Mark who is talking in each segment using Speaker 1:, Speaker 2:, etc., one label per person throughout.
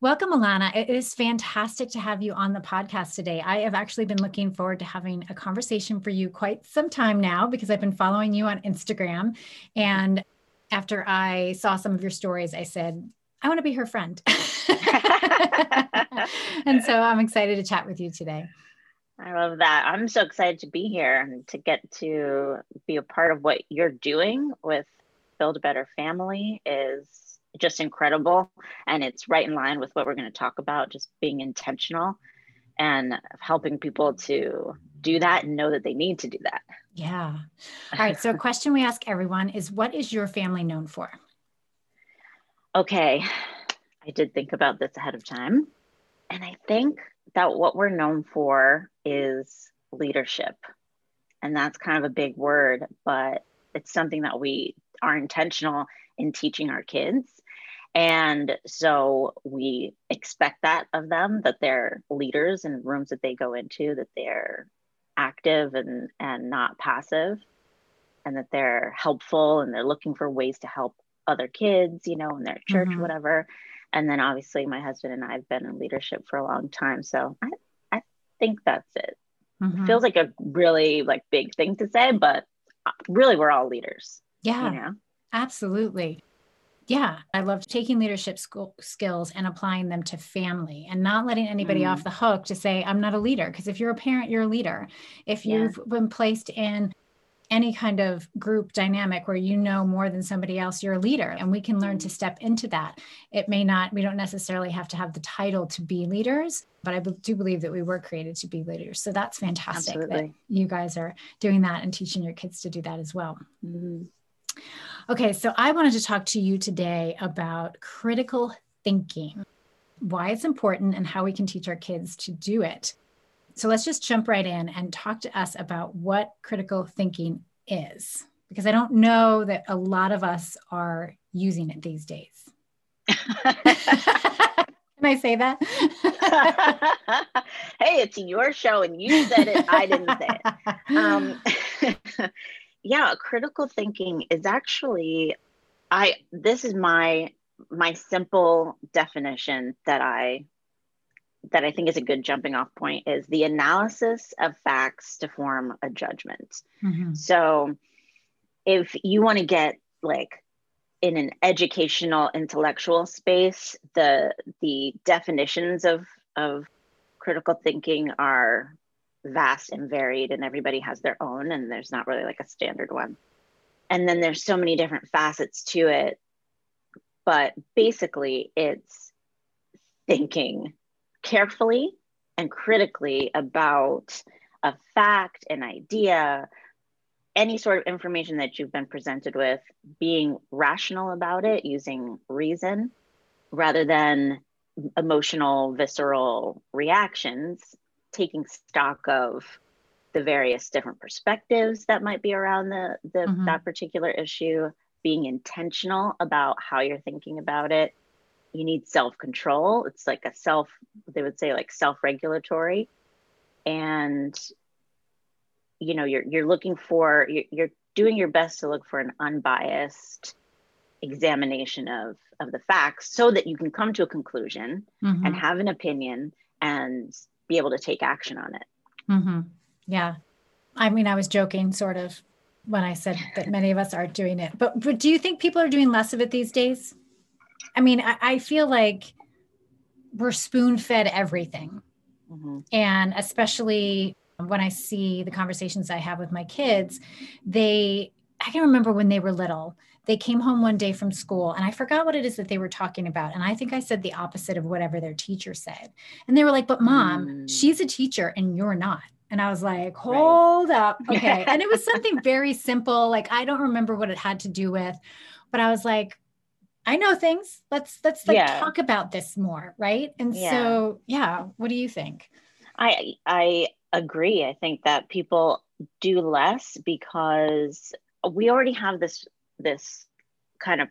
Speaker 1: Welcome, Alana. It is fantastic to have you on the podcast today. I have actually been looking forward to having a conversation for you quite some time now because I've been following you on Instagram. And after I saw some of your stories, I said, I want to be her friend. and so I'm excited to chat with you today.
Speaker 2: I love that. I'm so excited to be here and to get to be a part of what you're doing with Build a Better Family is just incredible. And it's right in line with what we're going to talk about just being intentional and helping people to do that and know that they need to do that.
Speaker 1: Yeah. All right. So, a question we ask everyone is what is your family known for?
Speaker 2: Okay. I did think about this ahead of time. And I think that what we're known for is leadership. And that's kind of a big word, but it's something that we are intentional in teaching our kids. And so we expect that of them that they're leaders in rooms that they go into, that they're active and, and not passive, and that they're helpful and they're looking for ways to help other kids, you know, in their church, mm-hmm. whatever. And then obviously my husband and I have been in leadership for a long time. So I, I think that's it. Mm-hmm. it feels like a really like big thing to say, but uh, really we're all leaders.
Speaker 1: Yeah. You know? Absolutely. Yeah, I love taking leadership school, skills and applying them to family and not letting anybody mm. off the hook to say, I'm not a leader. Because if you're a parent, you're a leader. If you've been placed in any kind of group dynamic where you know more than somebody else, you're a leader and we can learn to mm. step into that. It may not, we don't necessarily have to have the title to be leaders, but I do believe that we were created to be leaders. So that's fantastic Absolutely. that you guys are doing that and teaching your kids to do that as well. Mm-hmm. Okay, so I wanted to talk to you today about critical thinking, why it's important, and how we can teach our kids to do it. So let's just jump right in and talk to us about what critical thinking is, because I don't know that a lot of us are using it these days. Can I say that?
Speaker 2: hey, it's your show and you said it. I didn't say it. Um, yeah critical thinking is actually i this is my my simple definition that i that i think is a good jumping off point is the analysis of facts to form a judgment mm-hmm. so if you want to get like in an educational intellectual space the the definitions of of critical thinking are vast and varied and everybody has their own and there's not really like a standard one. And then there's so many different facets to it but basically it's thinking carefully and critically about a fact an idea any sort of information that you've been presented with being rational about it using reason rather than emotional visceral reactions taking stock of the various different perspectives that might be around the, the mm-hmm. that particular issue being intentional about how you're thinking about it you need self-control it's like a self they would say like self-regulatory and you know you're you're looking for you're, you're doing your best to look for an unbiased examination of of the facts so that you can come to a conclusion mm-hmm. and have an opinion and be able to take action on it.
Speaker 1: Mm-hmm. Yeah. I mean, I was joking sort of when I said that many of us are doing it, but, but do you think people are doing less of it these days? I mean, I, I feel like we're spoon fed everything. Mm-hmm. And especially when I see the conversations I have with my kids, they, I can remember when they were little, they came home one day from school and I forgot what it is that they were talking about. And I think I said the opposite of whatever their teacher said. And they were like, But mom, mm. she's a teacher and you're not. And I was like, Hold right. up. Okay. and it was something very simple. Like, I don't remember what it had to do with, but I was like, I know things. Let's let's like yeah. talk about this more, right? And yeah. so, yeah, what do you think?
Speaker 2: I I agree. I think that people do less because we already have this this kind of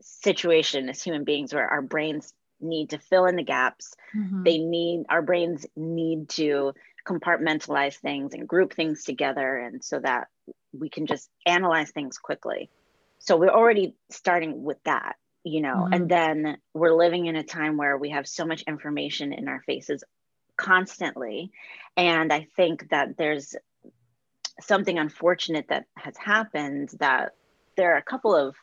Speaker 2: situation as human beings where our brains need to fill in the gaps mm-hmm. they need our brains need to compartmentalize things and group things together and so that we can just analyze things quickly so we're already starting with that you know mm-hmm. and then we're living in a time where we have so much information in our faces constantly and i think that there's something unfortunate that has happened that there are a couple of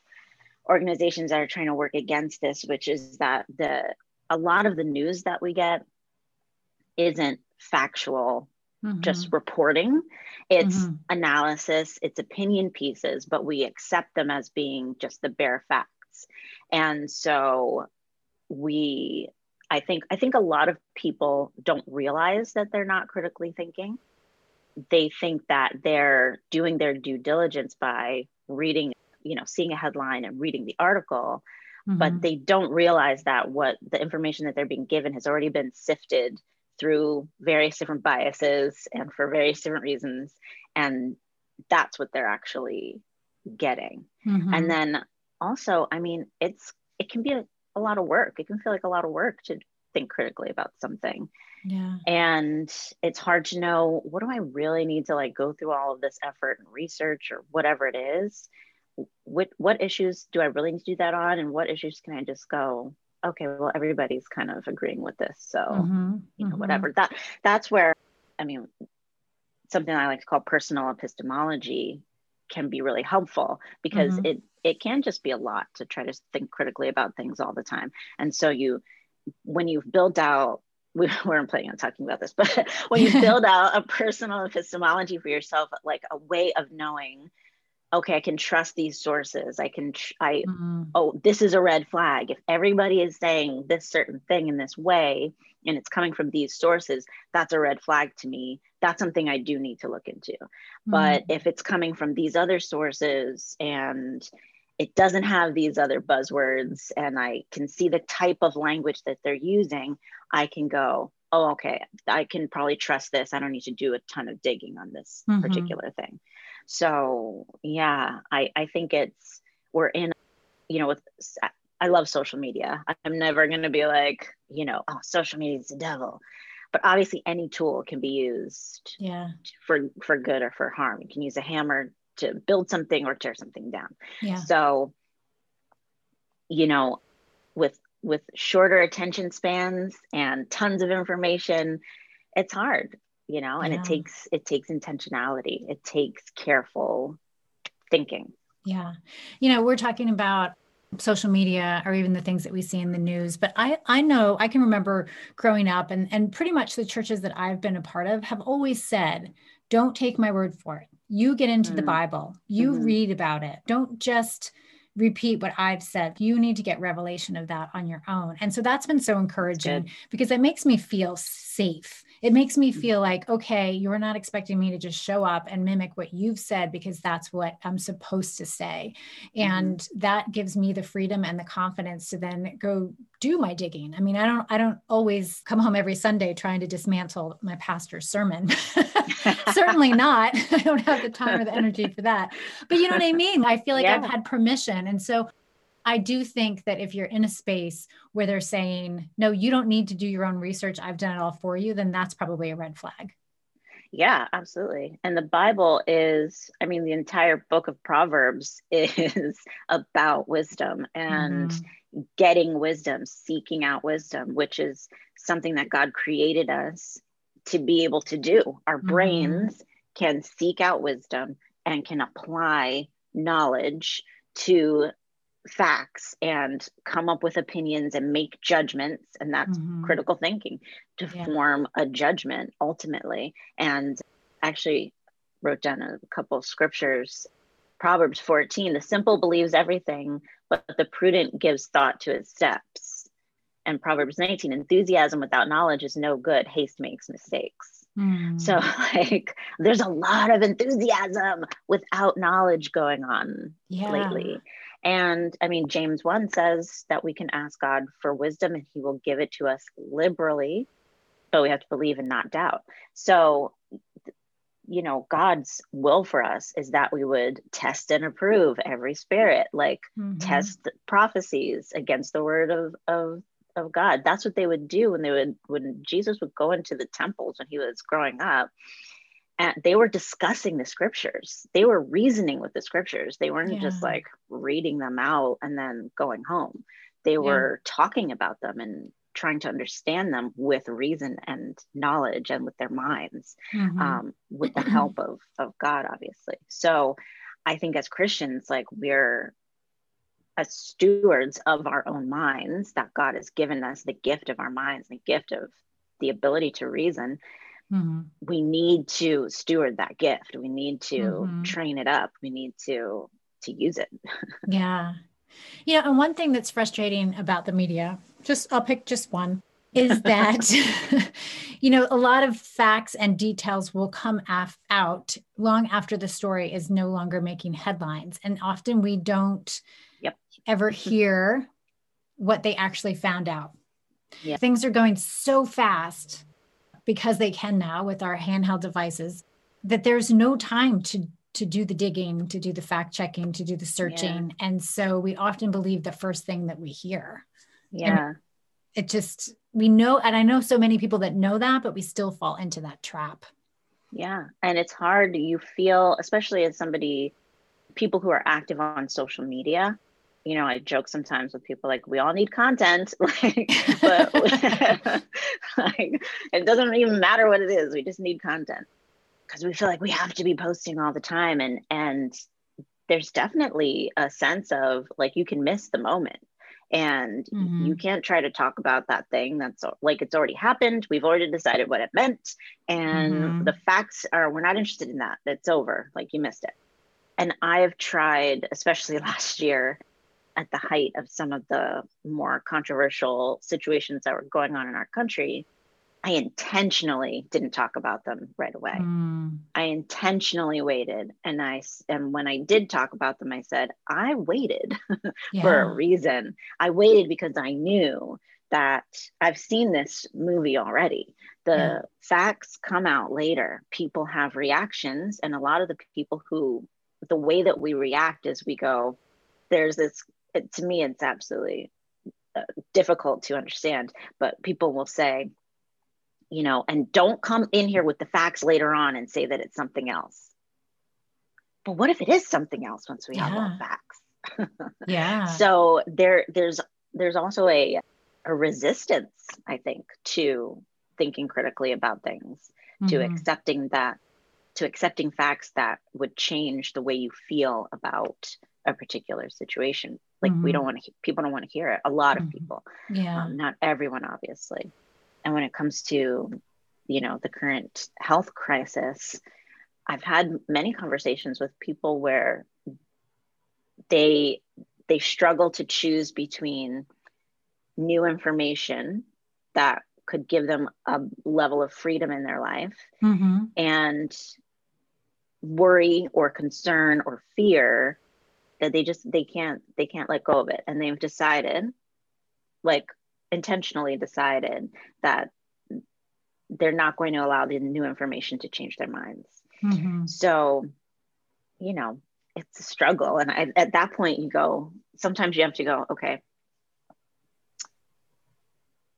Speaker 2: organizations that are trying to work against this which is that the a lot of the news that we get isn't factual mm-hmm. just reporting it's mm-hmm. analysis it's opinion pieces but we accept them as being just the bare facts and so we i think i think a lot of people don't realize that they're not critically thinking they think that they're doing their due diligence by reading you know seeing a headline and reading the article mm-hmm. but they don't realize that what the information that they're being given has already been sifted through various different biases and for various different reasons and that's what they're actually getting mm-hmm. and then also, I mean, it's it can be a, a lot of work. It can feel like a lot of work to think critically about something.
Speaker 1: Yeah.
Speaker 2: And it's hard to know what do I really need to like go through all of this effort and research or whatever it is. What what issues do I really need to do that on and what issues can I just go, okay, well everybody's kind of agreeing with this. So, mm-hmm. you know, mm-hmm. whatever. That that's where I mean something I like to call personal epistemology can be really helpful because mm-hmm. it it can just be a lot to try to think critically about things all the time and so you when you've built out we weren't planning on talking about this but when you build out a personal epistemology for yourself like a way of knowing okay i can trust these sources i can i mm-hmm. oh this is a red flag if everybody is saying this certain thing in this way and it's coming from these sources that's a red flag to me that's something i do need to look into mm-hmm. but if it's coming from these other sources and it doesn't have these other buzzwords and i can see the type of language that they're using i can go oh okay i can probably trust this i don't need to do a ton of digging on this mm-hmm. particular thing so yeah i i think it's we're in you know with i love social media. I'm never going to be like you know oh social media is the devil. But obviously any tool can be used
Speaker 1: yeah.
Speaker 2: for for good or for harm. You can use a hammer to build something or tear something down.
Speaker 1: Yeah.
Speaker 2: So, you know, with with shorter attention spans and tons of information, it's hard, you know, and yeah. it takes it takes intentionality. It takes careful thinking.
Speaker 1: Yeah. You know, we're talking about social media or even the things that we see in the news but i i know i can remember growing up and and pretty much the churches that i've been a part of have always said don't take my word for it you get into mm the Bible, you mm-hmm. read about it. Don't just repeat what I've said. You need to get revelation of that on your own. And so that's been so encouraging because it makes me feel safe it makes me mm. feel like, okay, you're not expecting me to just show up and mimic what you've said because that's what I'm supposed to say. Mm-hmm. And that gives me the freedom and the confidence to then go do my digging. I mean, I don't I don't always come home every Sunday trying to dismantle my pastor's sermon. Certainly not. I don't have the time or the energy for that. But you know what I mean? I feel like yeah. I've had permission. And so I do think that if you're in a space where they're saying, no, you don't need to do your own research, I've done it all for you, then that's probably a red flag.
Speaker 2: Yeah, absolutely. And the Bible is, I mean, the entire book of Proverbs is about wisdom and mm-hmm. getting wisdom, seeking out wisdom, which is something that God created us to be able to do. Our mm-hmm. brains can seek out wisdom and can apply knowledge to facts and come up with opinions and make judgments and that's mm-hmm. critical thinking to yeah. form a judgment ultimately and actually wrote down a couple of scriptures proverbs 14 the simple believes everything but the prudent gives thought to his steps and proverbs 19 enthusiasm without knowledge is no good haste makes mistakes mm. so like there's a lot of enthusiasm without knowledge going on yeah. lately and I mean, James 1 says that we can ask God for wisdom and he will give it to us liberally, but we have to believe and not doubt. So, you know, God's will for us is that we would test and approve every spirit, like mm-hmm. test prophecies against the word of, of, of God. That's what they would do when they would, when Jesus would go into the temples when he was growing up and they were discussing the scriptures. They were reasoning with the scriptures. They weren't
Speaker 1: Yeah.
Speaker 2: just like reading them out and then going home. They were talking about them and trying to understand them with reason and knowledge and with their minds
Speaker 1: Mhm.
Speaker 2: um, with the help of of god obviously. So i think as christians like we're as stewards of our own minds that god has given us the gift of our minds the gift of the ability to reason
Speaker 1: Mhm.
Speaker 2: we need to steward that gift we need to
Speaker 1: Mhm.
Speaker 2: train it up we need to to use it
Speaker 1: Yeah. You know, and one thing that's frustrating about the media, just I'll pick just one, is that, you know, a lot of facts and details will come af- out long after the story is no longer making headlines. And often we don't
Speaker 2: Yep.
Speaker 1: ever hear what they actually found out.
Speaker 2: Yeah.
Speaker 1: Things are going so fast because they can now with our handheld devices that there's no time to to do the digging, to do the fact checking, to do the searching. And so we often believe the first thing that we hear.
Speaker 2: yeah
Speaker 1: It just, we know, and I know so many people that know that, but we still fall into that trap.
Speaker 2: Yeah. And it's hard. You feel, especially as somebody, people who are active on social media, you know, I joke sometimes with people like, we all need content. like, but like, it doesn't even matter what it is. We just need content because we feel like we have to be posting all the time. And, and there's definitely a sense of like, you can miss the moment and
Speaker 1: Mhm.
Speaker 2: you can't try to talk about that thing that's like it's already happened we've already decided what it meant and
Speaker 1: Mhm.
Speaker 2: the facts are we're not interested in that it's over like you missed it and i have tried especially last year at the height of some of the more controversial situations that were going on in our country i intentionally didn't talk about them right away
Speaker 1: Mm,
Speaker 2: I intentionally waited and I and when I did talk about them I said I waited for a reason. I waited because I knew that I've seen this movie already. The
Speaker 1: Yeah.
Speaker 2: facts come out later. People have reactions and a lot of the people who the way that we react is we go there's this it, to me it's absolutely uh, difficult to understand but people will say you know, and don't come in here with the facts later on and say that it's something else. But what if it is something else once we have all
Speaker 1: Yeah.
Speaker 2: facts?
Speaker 1: Yeah.
Speaker 2: So there there's there's also a a resistance, I think, to thinking critically about things, to
Speaker 1: Mhm.
Speaker 2: accepting that to accepting facts that would change the way you feel about a particular situation. Like we
Speaker 1: Mhm.
Speaker 2: don't want to people don't want to hear it. A lot of
Speaker 1: Mhm.
Speaker 2: people
Speaker 1: Yeah.
Speaker 2: um, not everyone obviously and when it comes to you know the current health crisis i've had many conversations with people where they they struggle to choose between new information that could give them a level of freedom in their life
Speaker 1: Mhm.
Speaker 2: and worry or concern or fear that they just they can't they can't let go of it and they've decided like intentionally decided that they're not going to allow the new information to change their minds
Speaker 1: Mhm.
Speaker 2: so you know it's a struggle and I, at that point you go sometimes you have to go okay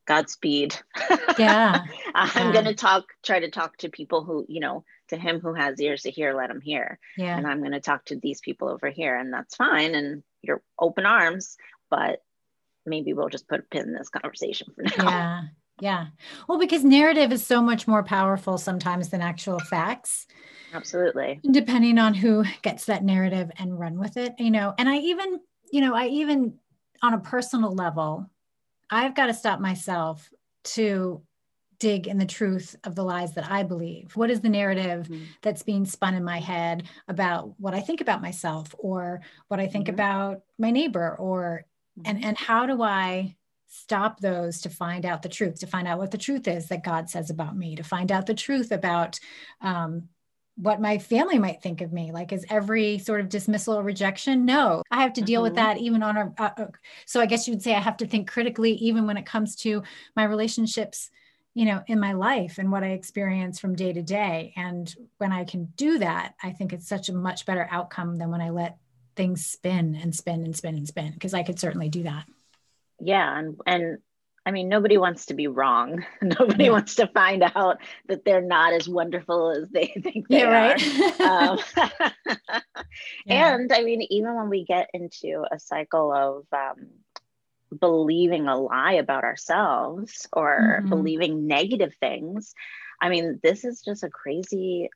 Speaker 2: godspeed
Speaker 1: Yeah.
Speaker 2: i'm
Speaker 1: Yeah.
Speaker 2: going to talk try to talk to people who you know to him who has ears to hear let him hear
Speaker 1: Yeah.
Speaker 2: and i'm going to talk to these people over here and that's fine and you're open arms but maybe we'll just put a pin in this conversation for now
Speaker 1: Yeah. Yeah. Well, because narrative is so much more powerful sometimes than actual facts.
Speaker 2: absolutely
Speaker 1: depending on who gets that narrative and run with it you know and i even you know i even on a personal level i've got to stop myself to dig in the truth of the lies that i believe what is the narrative
Speaker 2: Mhm.
Speaker 1: that's being spun in my head about what i think about myself or what i think
Speaker 2: Mhm.
Speaker 1: about my neighbor or
Speaker 2: Mm-hmm.
Speaker 1: and and how do i stop those to find out the truth to find out what the truth is that god says about me to find out the truth about um, what my family might think of me like is every sort of dismissal or rejection no i have to deal with
Speaker 2: Mhm.
Speaker 1: that even on a uh, so i guess you would say i have to think critically even when it comes to my relationships you know in my life and what i experience from day to day and when i can do that i think it's such a much better outcome than when i let things spin and spin and spin and spin because i could certainly do that
Speaker 2: yeah and and I mean, nobody wants to be wrong. Nobody yeah. wants to find out that they're not as wonderful as they think they yeah, right. are. um, yeah. And I mean, even when we get into a cycle of um, believing a lie about ourselves or mm-hmm. believing negative things, I mean, this is just a crazy,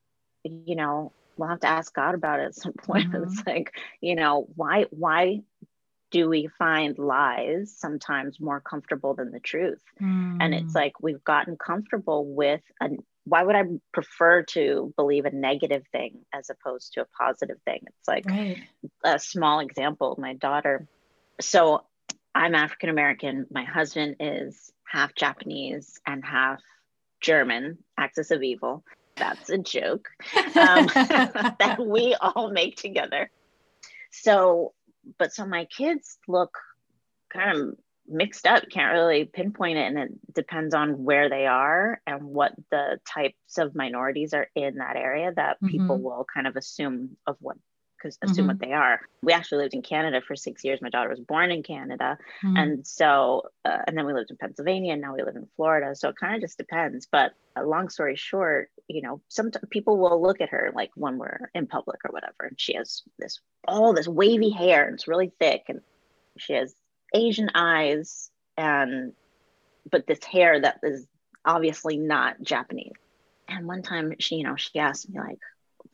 Speaker 2: you know, we'll have to ask God about it at some point. Mm-hmm. It's like, you know, why, why do we find lies sometimes more comfortable than the truth? Mm. And it's mm. like we've gotten comfortable with a why would I prefer to believe a negative thing as opposed to a positive thing? It's like right. a small example. My daughter, so I'm African American. My husband is half Japanese and half German, axis of evil. That's a joke um, that we all make together. So but so my kids look kind of mixed up can't really pinpoint it and it depends on where they are and what the types of minorities are in that area that mm-hmm. people will kind of assume of what because assume mm-hmm. what they are. We actually lived in canada for six years. My daughter was born in canada. Mm-hmm. and so uh, and then we lived in pennsylvania and now we live in florida. So it kind of just depends. But uh, long story short you know some t- people will look at her like when we're in public or whatever. And she has this all this wavy hair and it's really thick and she has asian eyes and but this hair that is obviously not japanese. And one time she you know she asked me like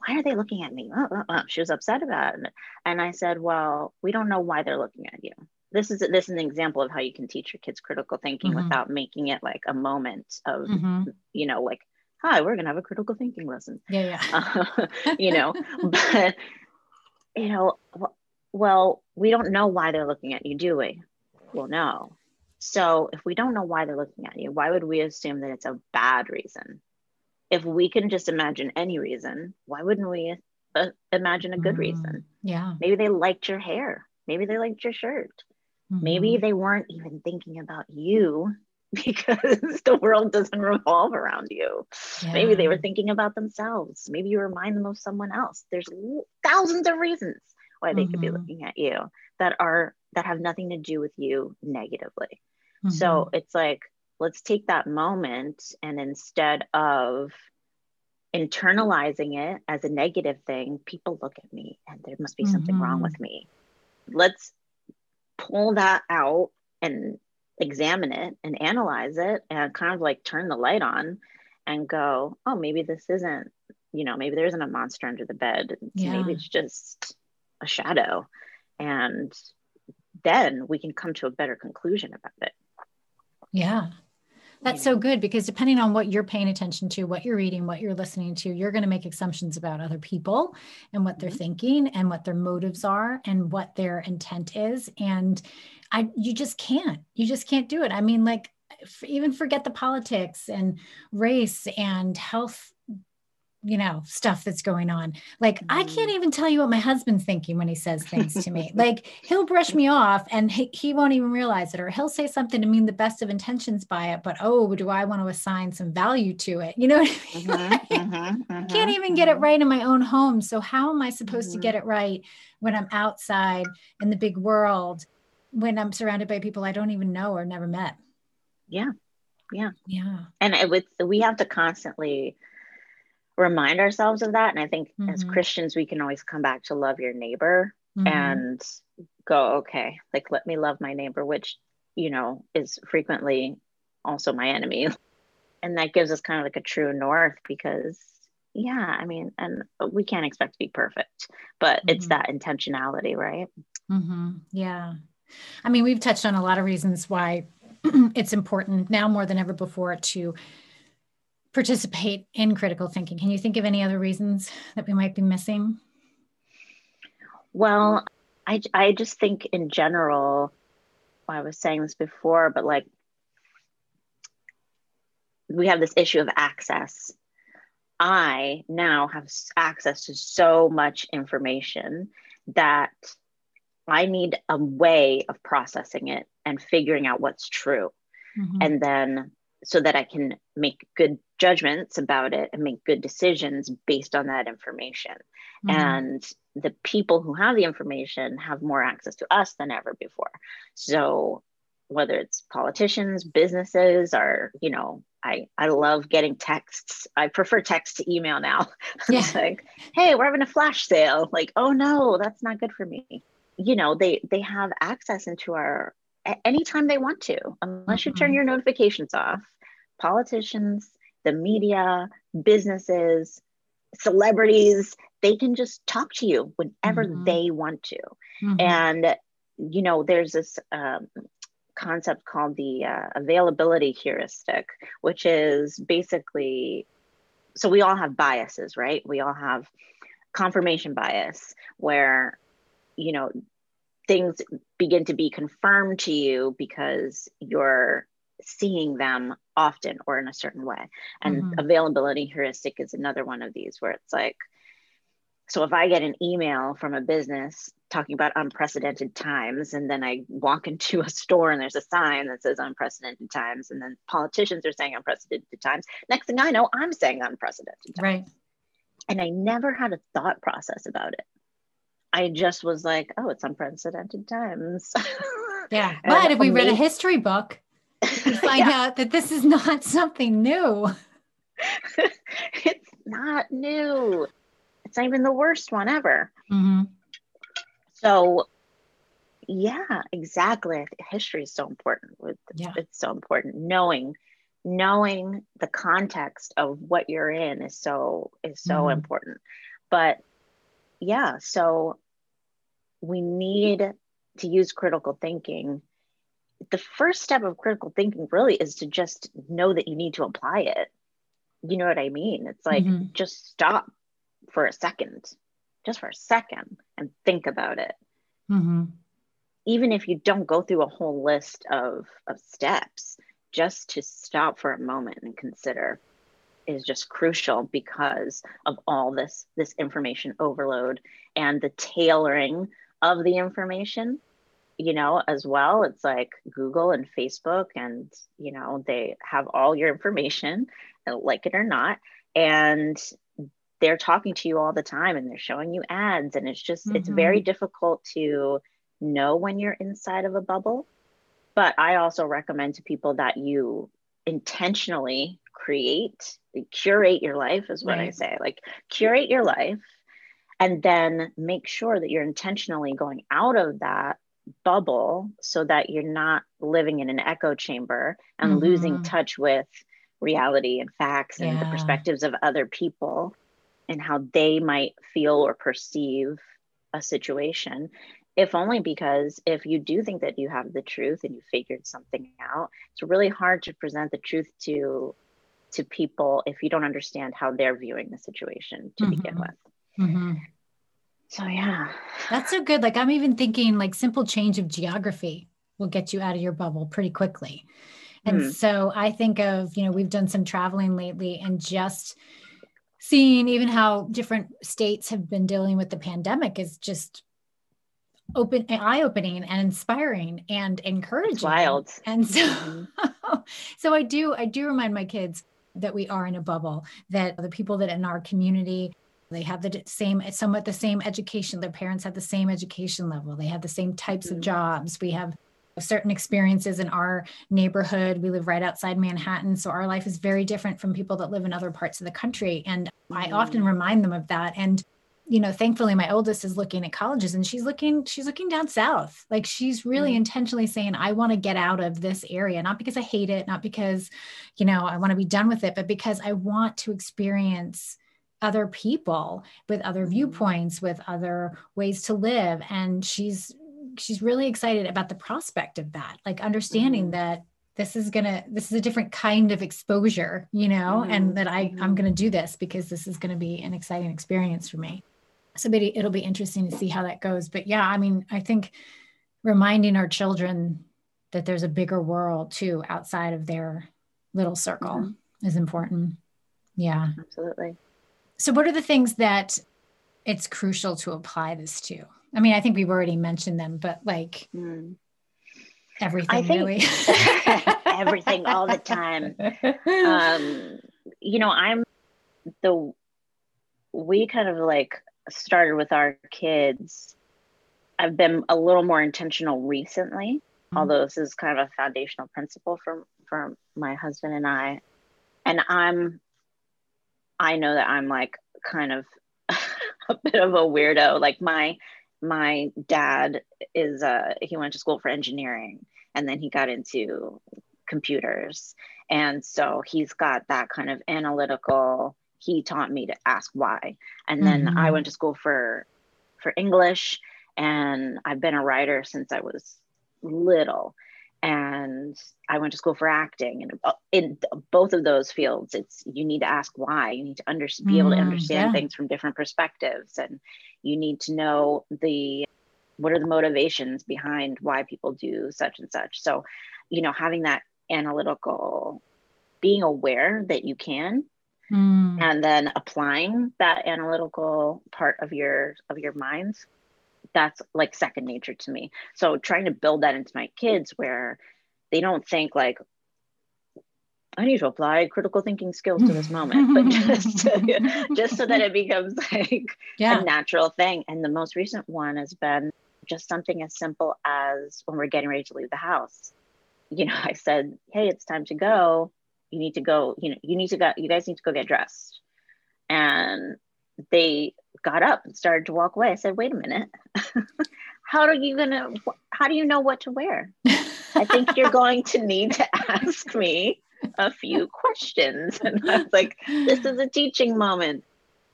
Speaker 2: why are they looking at me? Oh, oh, oh. She was upset about it. And I said, well, we don't know why they're looking at you. This is this is an example of how you can teach your kids critical thinking mm-hmm. without making it like a moment of, mm-hmm. you know, like, hi, we're gonna have a critical thinking lesson.
Speaker 1: Yeah, yeah.
Speaker 2: Uh, you know, but you know, well, we don't know why they're looking at you, do we? Well, no. So if we don't know why they're looking at you, why would we assume that it's a bad reason? If we can just imagine any reason, why wouldn't we uh, imagine a good mm, reason?
Speaker 1: Yeah.
Speaker 2: Maybe they liked your hair. Maybe they liked your shirt. Mm-hmm. Maybe they weren't even thinking about you because the world doesn't revolve around you. Yeah. Maybe they were thinking about themselves. Maybe you remind them of someone else. There's thousands of reasons why they mm-hmm. could be mm-hmm. looking at you that are that have nothing to do with you negatively. Mm-hmm. So it's like let's take that moment and instead of internalizing it as a negative thing, people look at me and there must be something mm-hmm. wrong with me. Let's pull that out and examine it and analyze it and kind of like turn the light on and go, oh, maybe this isn't, you know, maybe there isn't a monster under the bed. Yeah. Maybe it's just a shadow. And then we can come to a better conclusion about it.
Speaker 1: Yeah. That's so good because depending on what you're paying attention to, what you're reading, what you're listening to, you're going to make assumptions about other people and what they're mm-hmm. thinking and what their motives are and what their intent is. And I, you just can't, you just can't do it. I mean, like, even forget the politics and race and health you know stuff that's going on like mm. i can't mm. even tell you what my husband's thinking when he says things to me like he'll brush me off and he, he, won't even realize it or he'll say something to mean the best of intentions by it but oh do i want to assign some value to it you know what i mean mm-hmm, like, mm-hmm, can't even get it mm-hmm. right in my own home so how am i supposed mm-hmm. to get it right when i'm outside in the big world when i'm surrounded by people i don't even know or never met
Speaker 2: yeah yeah
Speaker 1: yeah
Speaker 2: and it was we have to constantly remind ourselves of that. And I think mm-hmm. as Christians, we can always come back to love your neighbor mm-hmm. and go, okay, like let me love my neighbor, which, you know, is frequently also my enemy. And that gives us kind of like a true north because, yeah, I mean, and we can't expect to be perfect, but mm-hmm. it's that intentionality, right?
Speaker 1: Mm-hmm. Yeah. I mean, we've touched on a lot of reasons why it's important now more than ever before to participate in critical thinking. Can you think of any other reasons that we might be missing?
Speaker 2: Well, I, I just think in general, I was saying this before, but like we have this issue of access. I now have access to so much information that I need a way of processing it and figuring out what's true. Mm-hmm. And then so that I can make good judgments about it and make good decisions based on that information. Mm-hmm. And the people who have the information have more access to us than ever before. So whether it's politicians, businesses, or, you know, I, I love getting texts. I prefer text to email now. Yeah. it's like, hey, we're having a flash sale. Like, oh no, that's not good for me. You know, they they have access into our anytime they want to, unless you turn mm-hmm. your notifications off. Politicians, the media, businesses, celebrities, they can just talk to you whenever mm-hmm. they want to. Mm-hmm. And you know, there's this um, concept called the uh, availability heuristic, which is basically so we all have biases, right? We all have confirmation bias where, you know, things begin to be confirmed to you because you're seeing them often or in a certain way. And mm-hmm. availability heuristic is another one of these where it's like, so if I get an email from a business talking about unprecedented times, and then I walk into a store and there's a sign that says unprecedented times, and then politicians are saying unprecedented times, next thing I know, I'm saying unprecedented times.
Speaker 1: Right.
Speaker 2: And I never had a thought process about it. I just was like, oh, it's unprecedented times.
Speaker 1: Yeah. but if we read a history book, find yeah. out that this is not something new.
Speaker 2: it's not new it's not even the worst one ever. Mm-hmm. So, yeah, exactly. History is so important. Yeah. It's so important. Knowing, knowing the context of what you're in is so is so mm-hmm. important. But yeah, so we need to use critical thinking. The first step of critical thinking really is to just know that you need to apply it. You know what I mean? It's like mm-hmm. just stop for a second, just for a second, and think about it. Mm-hmm. Even if you don't go through a whole list of, of steps, just to stop for a moment and consider is just crucial because of all this this information overload and the tailoring of the information you know as well it's like google and facebook and you know they have all your information like it or not and they're talking to you all the time and they're showing you ads and it's just mm-hmm. it's very difficult to know when you're inside of a bubble but i also recommend to people that you intentionally create curate your life is what right. i say like curate your life and then make sure that you're intentionally going out of that bubble so that you're not living in an echo chamber and mm-hmm. losing touch with reality and facts and yeah. the perspectives of other people and how they might feel or perceive a situation if only because if you do think that you have the truth and you figured something out it's really hard to present the truth to to people if you don't understand how they're viewing the situation to mm-hmm. begin with mm-hmm. So yeah.
Speaker 1: That's so good. Like i'm even thinking like simple change of geography will get you out of your bubble pretty quickly. And mm. so i think of you know we've done some traveling lately and just seeing even how different states have been dealing with the pandemic is just open eye-opening and inspiring and encouraging.
Speaker 2: it's wild.
Speaker 1: And so mm-hmm. so i do i do remind my kids that we are in a bubble that the people that in our community they have the same somewhat the same education their parents have the same education level they have the same types mm-hmm. of jobs we have certain experiences in our neighborhood. We live right outside Manhattan. So our life is very different from people that live in other parts of the country. And I often mm. remind them of that. And you know thankfully my oldest is looking at colleges and she's looking she's looking down south like she's really mm. intentionally saying i want to get out of this area not because i hate it not because you know i want to be done with it but because i want to experience other people with other mm. viewpoints with other ways to live and she's she's really excited about the prospect of that like understanding mm-hmm. that this is gonna this is a different kind of exposure you know mm-hmm. and that i i'm gonna do this because this is gonna be an exciting experience for me so maybe it'll be interesting to see how that goes but yeah i mean i think reminding our children that there's a bigger world too outside of their little circle mm-hmm. is important yeah
Speaker 2: absolutely
Speaker 1: so what are the things that it's crucial to apply this to I mean, I think we've already mentioned them, but like mm. everything think, really.
Speaker 2: everything all the time. Um, you know, I'm the, we kind of like started with our kids. I've been a little more intentional recently although this is kind of a foundational principle for for my husband and I. And I'm I know that I'm like kind of a bit of a weirdo. Like my my dad is uh he went to school for engineering and then he got into computers. And so he's got that kind of analytical he taught me to ask why. And then mm-hmm. I went to school for for English and I've been a writer since I was little and I went to school for acting. And in both of those fields, it's you need to ask why. You need to under, be able to mm, understand yeah. things from different perspectives, and you need to know the what are the motivations behind why people do such and such. So, you know, having that analytical, being aware that you can, mm. and then applying that analytical part of your of your minds that's like second nature to me. So trying to build that into my kids where they don't think like I need to apply critical thinking skills to this moment, but just to, just so that it becomes like yeah. a natural thing. And the most recent one has been just something as simple as when we're getting ready to leave the house. You know, I said, "Hey, it's time to go. You need to go. You know, you need to go. You guys need to go get dressed." And they got up and started to walk away. I said, wait a minute. how are you going to, how do you know what to wear? I think you're going to need to ask me a few questions. And I was like, this is a teaching moment,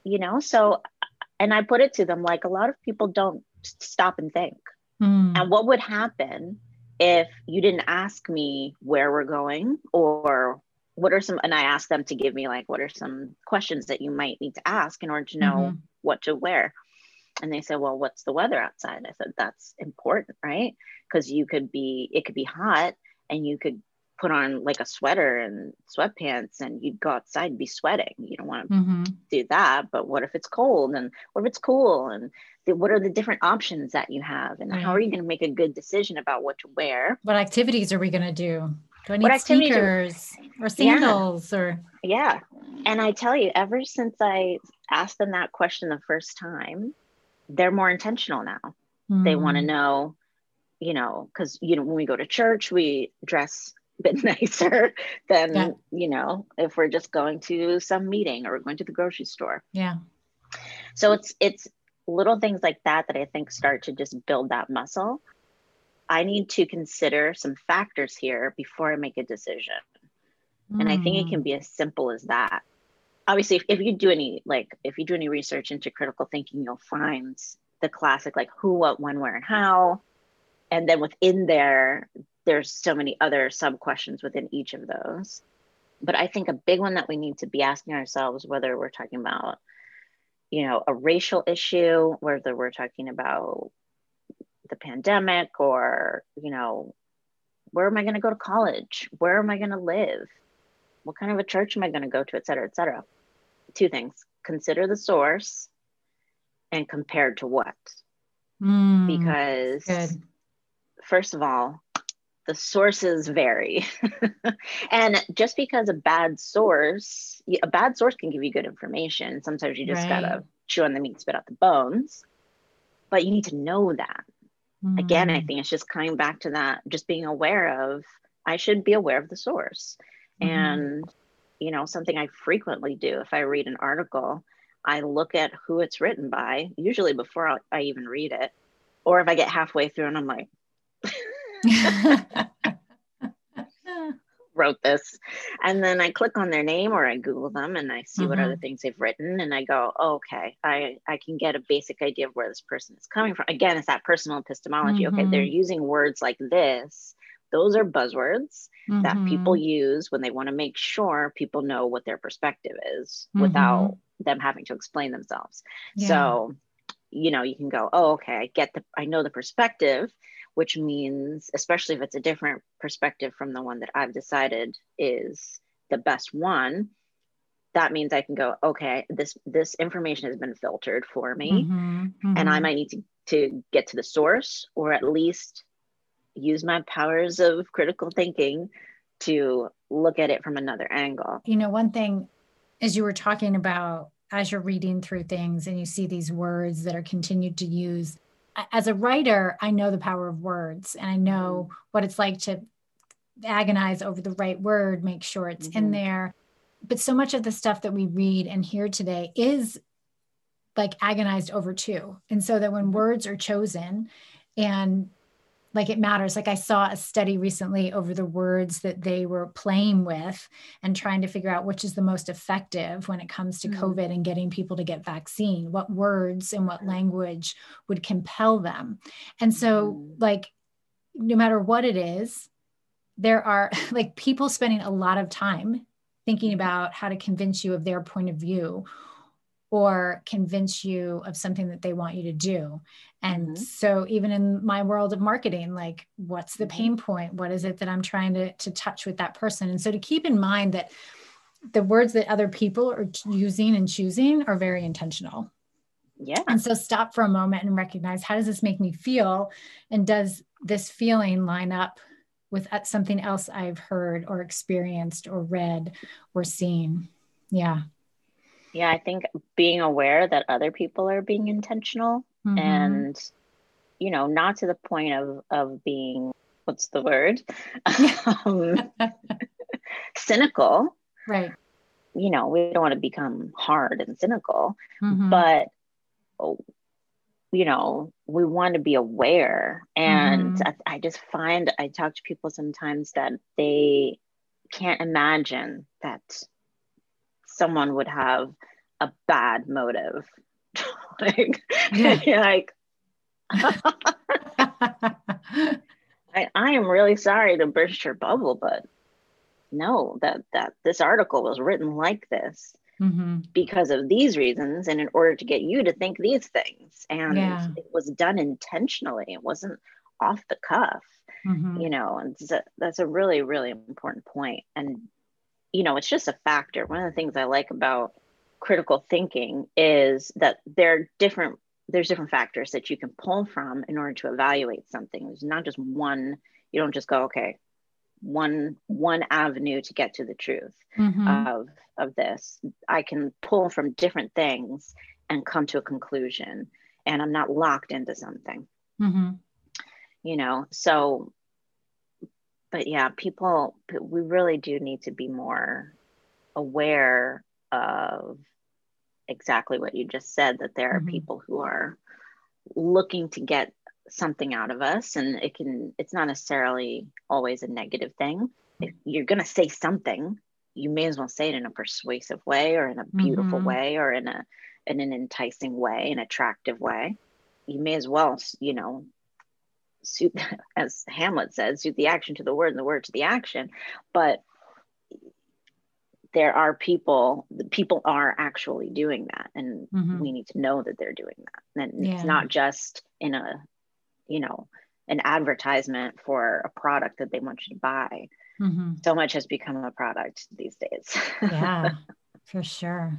Speaker 2: you know? So, and I put it to them like a lot of people don't stop and think. Mm. And what would happen if you didn't ask me where we're going or what are some and i asked them to give me like what are some questions that you might need to ask in order to know mm-hmm. what to wear? And they said well what's the weather outside? I said that's important right? Because you could be it could be hot and you could put on like a sweater and sweatpants and you'd go outside and be sweating. You don't want to mm-hmm. do that but what if it's cold and what if it's cool and the, what are the different options that you have? And how are you going to make a good decision about what to wear?
Speaker 1: What activities are we going to do do I need what sneakers or sandals
Speaker 2: yeah.
Speaker 1: or
Speaker 2: yeah. And I tell you, ever since I asked them that question the first time, they're more intentional now. Mm. They want to know, you know, because you know, when we go to church, we dress a bit nicer than, yeah. you know, if we're just going to some meeting or we're going to the grocery store.
Speaker 1: Yeah.
Speaker 2: So it's it's little things like that that I think start to just build that muscle I need to consider some factors here before I make a decision. Mm. And I think it can hmm. be as simple as that. Obviously, if, if you do any like if you do any research into critical thinking, you'll find the classic like who, what, when, where, and how. And then within there, there's so many other sub questions within each of those. But I think a big one that we need to be asking ourselves, whether we're talking about, you know, a racial issue, whether we're talking about the pandemic or you know where am i going to go to college? Where am i going to live? What kind of a church am i going to go to et cetera et cetera. Two things consider the source and compared to what. Mm, because good. first of all the sources vary. And just because a bad source a bad source can give you good information. Sometimes you just right. gotta chew on the meat spit out the bones. But you need to know that Mm-hmm. Again, I mm. think it's just coming back to that, just being aware of, I should be aware of the source. Mm-hmm. And, you know, something I frequently do if I read an article, I look at who it's written by, usually before I, I even read it. Or if I get halfway through and I'm like, wrote this. And then I click on their name or I Google them and I see mm-hmm. what other things they've written and I go, oh, okay, I, I can get a basic idea of where this person is coming from. Again, it's that personal epistemology. Mm-hmm. Okay, they're mm-hmm. using words like this. Those are buzzwords mm-hmm. that people use when they want to make sure people know what their perspective is without mm-hmm. them having to explain themselves. Yeah. So, you know, you can go, oh, okay, I get the, I know the perspective which means, especially if it's a different perspective from the one that I've decided is the best one, that means I can go, okay, this this information has been filtered for me, mm-hmm, mm-hmm. and I might need to to get to the source or at least use my powers of critical thinking to look at it from another angle.
Speaker 1: You know, one thing as you were talking about as you're reading through things and you see these words that are continued to use as a writer, I know the power of words and I know mm-hmm. what it's like to agonize over the right word, make sure it's mm-hmm. in there. But so much of the stuff that we read and hear today is like agonized over too. And so that when mm-hmm. words are chosen and like it matters. Like I saw a study recently over the words that they were playing with and trying to figure out which is the most effective when it comes to mm-hmm. COVID and getting people to get vaccine, what words and what language would compel them. And so, mm-hmm. like, no matter what it is, there are like people spending a lot of time thinking about how to convince you of their point of view or convince you of something that they want you to do. And mm-hmm. so even in my world of marketing, like what's the mm-hmm. pain point? What is it that I'm trying to, to touch with that person? And so to keep in mind that the words that other people are using and choosing are very intentional.
Speaker 2: Yeah.
Speaker 1: And so stop for a moment and recognize how does this make me feel? And does this feeling line up with uh, something else I've heard or experienced or read or seen? Yeah.
Speaker 2: Yeah, I think being aware that other people are being intentional mm-hmm. and you know, not to the point of of being what's the word? um, cynical.
Speaker 1: Right.
Speaker 2: You know, we don't want to become hard and cynical, mm-hmm. but you know, we want to be aware. And mm-hmm. I, I just find I talk to people sometimes that they can't imagine that someone would have a bad motive. like, like I, I am really sorry to burst your bubble, but no, that that this article was written like this mm-hmm. because of these reasons, and in order to get you to think these things, and yeah. it was done intentionally. It wasn't off the cuff, mm-hmm. you know. And a, that's a really really important point. And you know, it's just a factor. One of the things I like about critical thinking is that there are different there's different factors that you can pull from in order to evaluate something. There's not just one, you don't just go, okay, one one avenue to get to the truth mm-hmm. of of this. I can pull from different things and come to a conclusion and I'm not locked into something. Mm-hmm. You know, so but yeah, people, we really do need to be more aware of exactly what you just said that there are mm-hmm. people who are looking to get something out of us and it can it's not necessarily always a negative thing if you're going to say something you may as well say it in a persuasive way or in a beautiful mm-hmm. way or in a in an enticing way an attractive way you may as well you know suit as hamlet says suit the action to the word and the word to the action but there are people the people are actually doing that and mm-hmm. we need to know that they're doing that and yeah. it's not just in a you know an advertisement for a product that they want you to buy mm-hmm. so much has become a product these days
Speaker 1: yeah for sure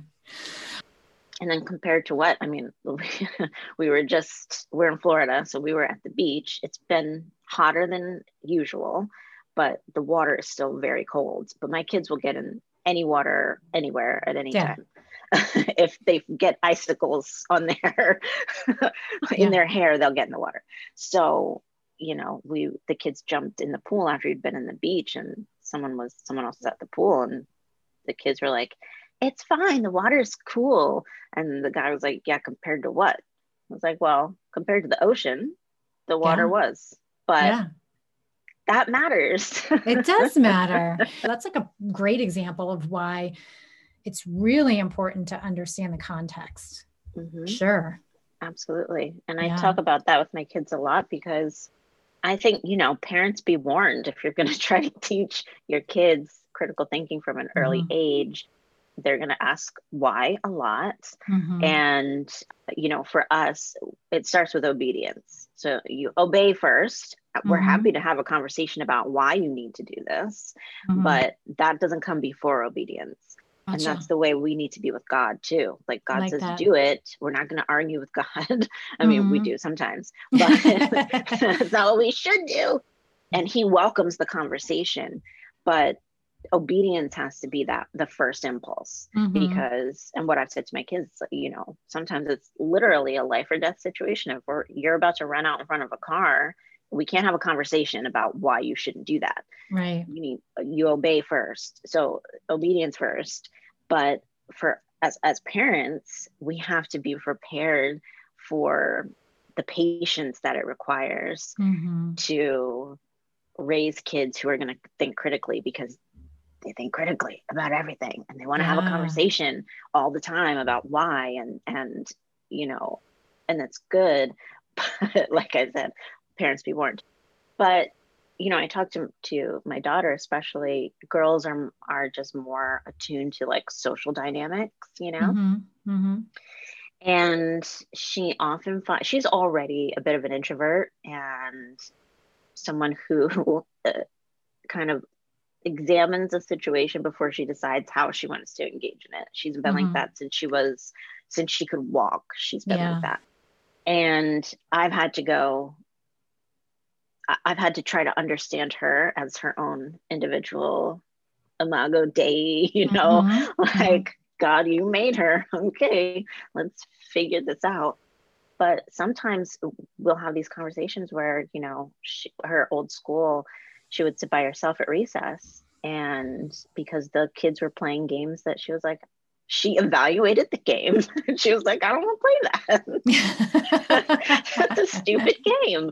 Speaker 2: and then compared to what i mean we were just we're in florida so we were at the beach it's been hotter than usual but the water is still very cold but my kids will get in any water anywhere at any yeah. time if they get icicles on their in yeah. their hair they'll get in the water so you know we the kids jumped in the pool after we'd been in the beach and someone was someone else was at the pool and the kids were like it's fine. The water's cool. And the guy was like, yeah, compared to what? I was like, well, compared to the ocean, the water yeah. was. But yeah. that matters.
Speaker 1: it does matter. That's like a great example of why it's really important to understand the context. Mm-hmm. Sure.
Speaker 2: Absolutely. And yeah. I talk about that with my kids a lot because I think, you know, parents be warned if you're going to try to teach your kids critical thinking from an early mm-hmm. age they're going to ask why a lot mm-hmm. and you know for us it starts with obedience so you obey 1st mm-hmm. we're happy to have a conversation about why you need to do this mm-hmm. but that doesn't come before obedience gotcha. and that's the way we need to be with god too like god like says that. do it we're not going to argue with god i mean we mm-hmm. do sometimes but that's not what we should do and he welcomes the conversation but obedience has to be that the first impulse mm-hmm. because and what i've said to my kids you know sometimes it's literally a life or death situation. If we're, you're about to run out in front of a car we can't have a conversation about why you shouldn't do that.
Speaker 1: Right.
Speaker 2: You need you obey first. So obedience first. But for as as parents we have to be prepared for the patience that it requires mm-hmm. to raise kids who are going to think critically because they think critically about everything and they want to yeah. have a conversation all the time about why and and you know and that's good but like i said parents be warned but you know i talked to, to my daughter especially girls are are just more attuned to like social dynamics you know mm-hmm. Mm-hmm. and she often finds she's already a bit of an introvert and someone who uh, kind of examines a situation before she decides how she wants to engage in it. She's been mm-hmm. like that since she was since she could walk. She's been yeah. like that. And I've had to go I've had to try to understand her as her own individual imago dei, you know, mm-hmm. like God, you made her. Okay, let's figure this out. But sometimes we'll have these conversations where, you know, she, her old school she would sit by herself at recess and because the kids were playing games that she was like she evaluated the game. She was like i don't want to play that. That's a stupid game.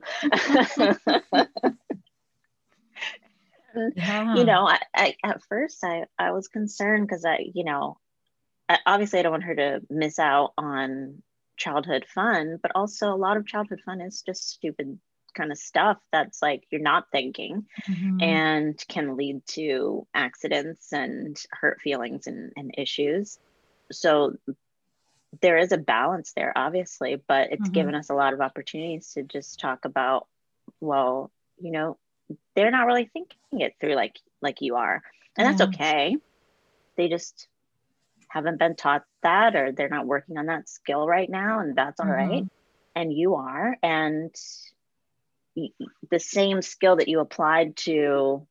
Speaker 2: Yeah. you know I, I, at first i i was concerned because i you know I, obviously i don't want her to miss out on childhood fun but also a lot of childhood fun is just stupid kind of stuff that's like you're not thinking mm-hmm. and can lead to accidents and hurt feelings and, and issues. So there is a balance there, obviously, but it's mm-hmm. given us a lot of opportunities to just talk about, well, you know, they're not really thinking it through like like you are. And that's okay. They just haven't been taught that or they're not working on that skill right now and that's all mm-hmm. right. and you are and the same skill that you applied to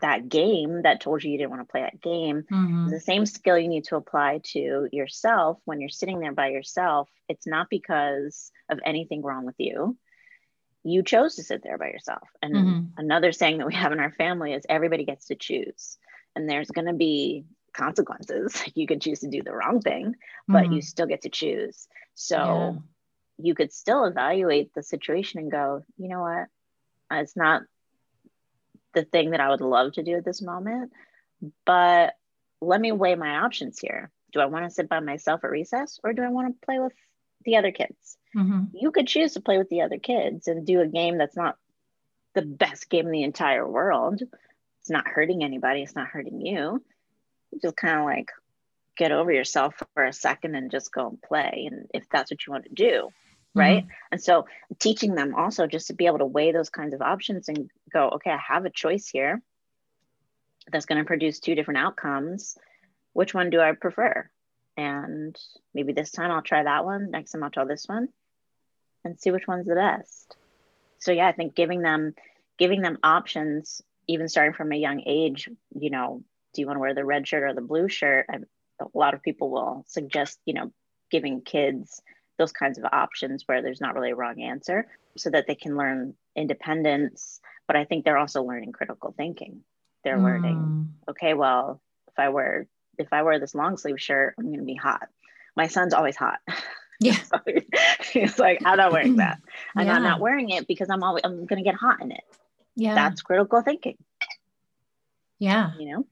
Speaker 2: that game that told you you didn't want to play that game mm-hmm. the same skill you need to apply to yourself when you're sitting there by yourself it's not because of anything wrong with you you chose to sit there by yourself and mm-hmm. another saying that we have in our family is everybody gets to choose and there's going to be consequences you could choose to do the wrong thing but mm-hmm. you still get to choose so you could still evaluate the situation and go, you know what, it's not the thing that I would love to do at this moment, but let me weigh my options here. Do I want to sit by myself at recess or do I want to play with the other kids? Mm-hmm. You could choose to play with the other kids and do a game that's not the best game in the entire world. It's not hurting anybody, it's not hurting you. you just kind of like get over yourself for a second and just go and play. And if that's what you want to do, right? Mm-hmm. and so teaching them also just to be able to weigh those kinds of options and go okay i have a choice here that's going to produce two different outcomes. Which one do i prefer? And maybe this time i'll try that one next time i'll try this one and see which one's the best. So yeah i think giving them giving them options even starting from a young age you know do you want to wear the red shirt or the blue shirt? I, a lot of people will suggest you know giving kids those kinds of options where there's not really a wrong answer so that they can learn independence. But i think they're also learning critical thinking. They're mm. learning okay well if i wear if i wear this long sleeve shirt i'm going to be hot. My son's always hot.
Speaker 1: Yeah.
Speaker 2: So he's like i'm not wearing that. Yeah. i'm not wearing it because i'm always i'm going to get hot in it. Yeah. That's critical thinking.
Speaker 1: Yeah.
Speaker 2: You know?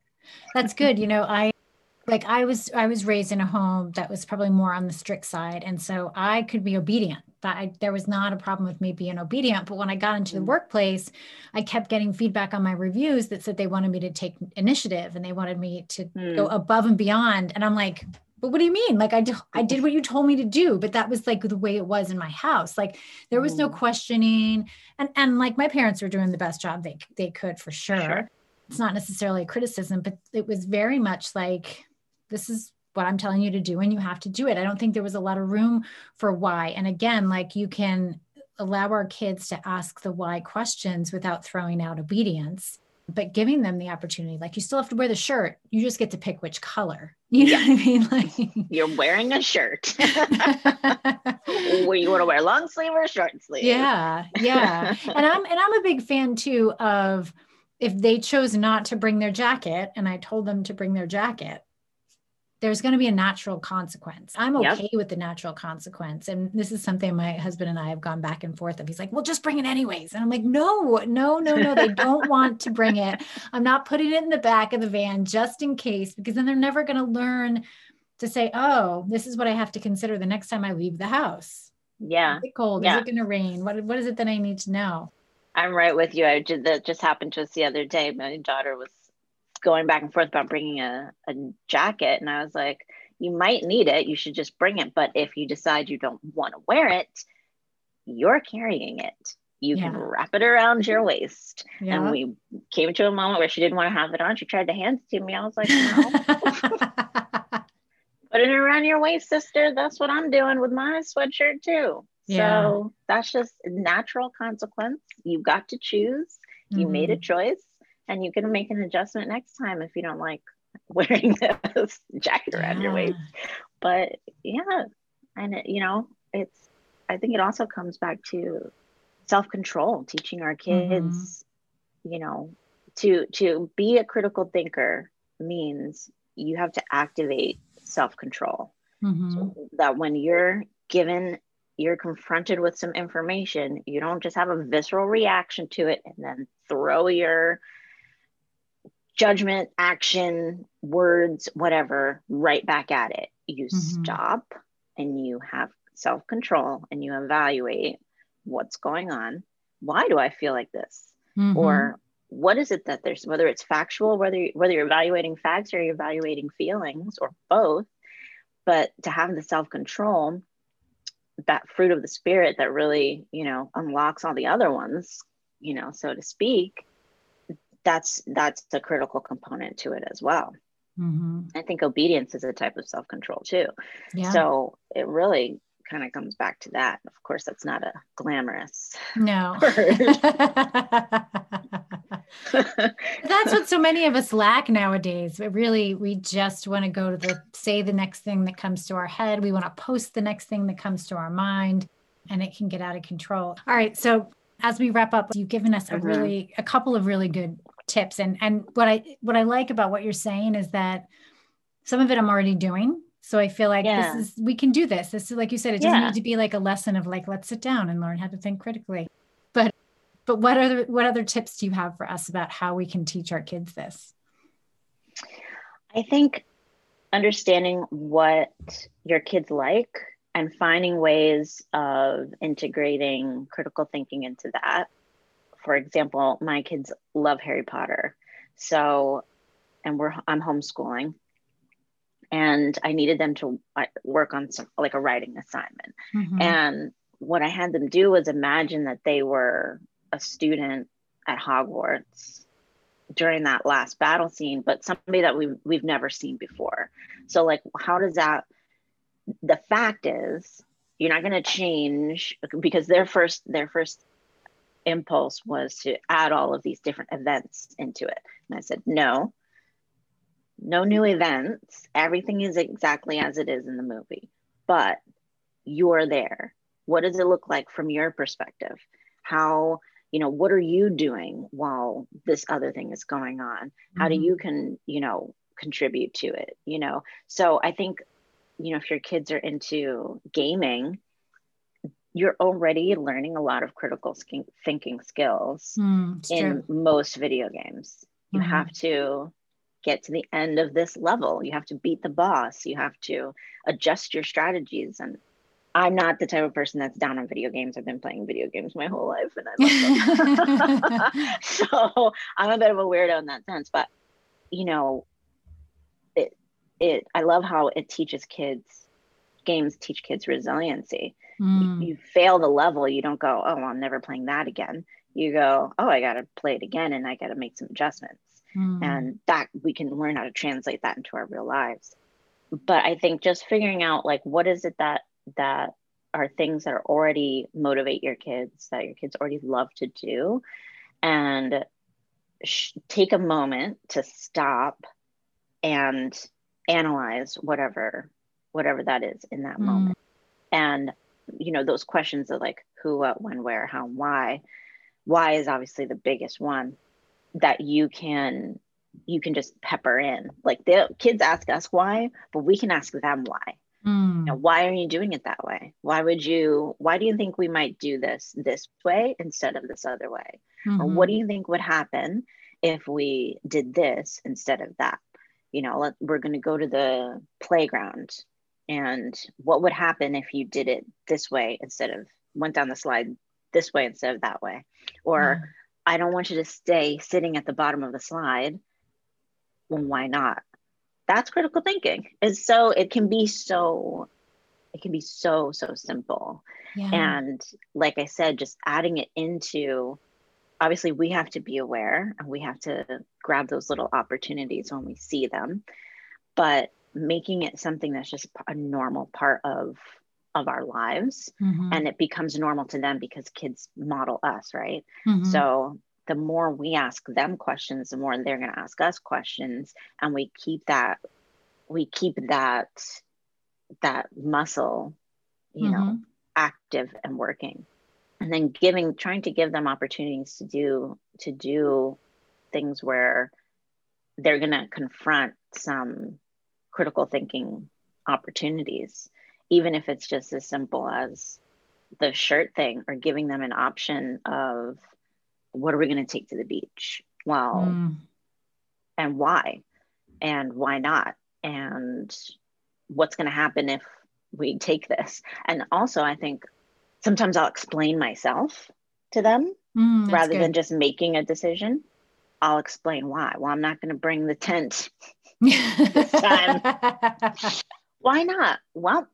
Speaker 1: That's good. You know i like I was I was raised in a home that was probably more on the strict side and so I could be obedient that I, there was not a problem with me being obedient but when I got into the mm. workplace I kept getting feedback on my reviews that said they wanted me to take initiative and they wanted me to mm. go above and beyond and I'm like but what do you mean like I, do, I did what you told me to do but that was like the way it was in my house like there was mm. no questioning and and like my parents were doing the best job they they could for sure. sure it's not necessarily a criticism but it was very much like this is what I'm telling you to do and you have to do it. I don't think there was a lot of room for why. And again, like you can allow our kids to ask the why questions without throwing out obedience. but giving them the opportunity like you still have to wear the shirt you just get to pick which color you know yeah. what i mean like
Speaker 2: you're wearing a shirt where you want to wear long sleeve or short sleeve
Speaker 1: yeah yeah and i'm and i'm a big fan too of if they chose not to bring their jacket and i told them to bring their jacket there's going to be a natural consequence. I'm okay yep. with the natural consequence. And this is something my husband and I have gone back and forth of. He's like, well, just bring it anyways. And I'm like, no, no, no, no. They don't want to bring it. I'm not putting it in the back of the van just in case, because then they're never going to learn to say, oh, this is what I have to consider the next time I leave the house.
Speaker 2: Yeah.
Speaker 1: Is it cold? Yeah. Is it going to rain? What, what is it that I need to know?
Speaker 2: I'm right with you. I did that just happened to us the other day. My daughter was going back and forth about bringing a, a jacket. And I was like, you might need it. You should just bring it. But if you decide you don't want to wear it, you're carrying it. You yeah. can wrap it around your waist. Yeah. And we came to a moment where she didn't want to have it on. She tried to hand it to me. I was like, no. Put it around your waist, sister. That's what I'm doing with my sweatshirt too. Yeah. So that's just natural consequence. You got to choose. You mm-hmm. made a mm-hmm. choice and you can make an adjustment next time if you don't like wearing this jacket around yeah. your waist. But yeah, and it, you know, it's I think it also comes back to self-control, teaching our kids, mm-hmm. you know, to to be a critical thinker means you have to activate self-control. Mm-hmm. So that when you're given you're confronted with some information, you don't just have a visceral reaction to it and then throw your judgment, action, words, whatever, right back at it. You mm-hmm. stop and you have self control and you evaluate what's going on. Why do I feel like this? Mm-hmm. Or what is it that there's whether it's factual whether whether you're evaluating facts or you're evaluating feelings or both but to have the self-control that fruit of the spirit that really you know unlocks all the other ones you know so to speak that's that's a critical component to it as well. Mm-hmm. i think obedience is a type of self-control too. Yeah. so it really kind of comes back to that. Of course that's not a glamorous
Speaker 1: no. that's what so many of us lack nowadays. But really we just want to go to the say the next thing that comes to our head. We want to post the next thing that comes to our mind and it can get out of control. All right. So as we wrap up you've given us a mm-hmm. really a couple of really good tips. And and what i what i like about what you're saying is that some of it i'm already doing. So i feel like yeah. this is we can do this. This is like you said it doesn't yeah. need to be like a lesson of like let's sit down and learn how to think critically. But but what other what other tips do you have for us about how we can teach our kids this?
Speaker 2: I think understanding what your kids like and finding ways of integrating critical thinking into that for example, my kids love Harry Potter. So, and we're, I'm homeschooling and I needed them to work on some, like a writing assignment. Mm-hmm. And what I had them do was imagine that they were a student at Hogwarts during that last battle scene, but somebody that we've, we've never seen before. So like, how does that, the fact is you're not going to change because their first, their first impulse was to add all of these different events into it. And I said, no, no new events. Everything is exactly as it is in the movie, but you're there. What does it look like from your perspective? How, you know, what are you doing while this other thing is going on? How mm-hmm. do you can, you know, contribute to it, you know? So I think, you know, if your kids are into gaming, you're already learning a lot of critical thinking skills mm, in true. most video games. You mm-hmm. have to get to the end of this level. You have to beat the boss. You have to adjust your strategies. And I'm not the type of person that's down on video games. I've been playing video games my whole life and I love them. so I'm a bit of a weirdo in that sense. But, you know, it, it, I love how it teaches kids, games teach kids resiliency Mm. You, fail the level, you don't go, oh, I'm never playing that again. You go, oh, I got to play it again and I got to make some adjustments. Mm. And that we can learn how to translate that into our real lives. But I think just figuring out like what is it that that are things that are already motivate your kids that your kids already love to do and sh- take a moment to stop and analyze whatever whatever that is in that mm. moment and you know those questions of like who what when where how why why is obviously the biggest one that you can you can just pepper in. Like the kids ask us why but we can ask them why. Mm. you know, why are you doing it that way? Why would you why do you think we might do this this way instead of this other way? Mm-hmm. or what do you think would happen if we did this instead of that? You know let, we're going to go to the playground and what would happen if you did it this way instead of went down the slide this way instead of that way? Or mm. i don't want you to stay sitting at the bottom of the slide. Well why not? That's critical thinking. And so it can be so it can be so so simple. Yeah. and like i said just adding it into obviously we have to be aware and we have to grab those little opportunities when we see them. But making it something that's just a normal part of of our lives mm-hmm. and it becomes normal to them because kids model us right mm-hmm. so the more we ask them questions the more they're going to ask us questions and we keep that we keep that that muscle you mm-hmm. know active and working and then giving trying to give them opportunities to do to do things where they're going to confront some critical thinking opportunities, even if it's just as simple as the shirt thing or giving them an option of what are we going to take to the beach? Well, mm. and why? And why not? And what's going to happen if we take this? And also, I think sometimes I'll explain myself to them mm, rather good. than just making a decision. I'll explain why. Well, I'm not going to bring the tent this time. Why not? Well,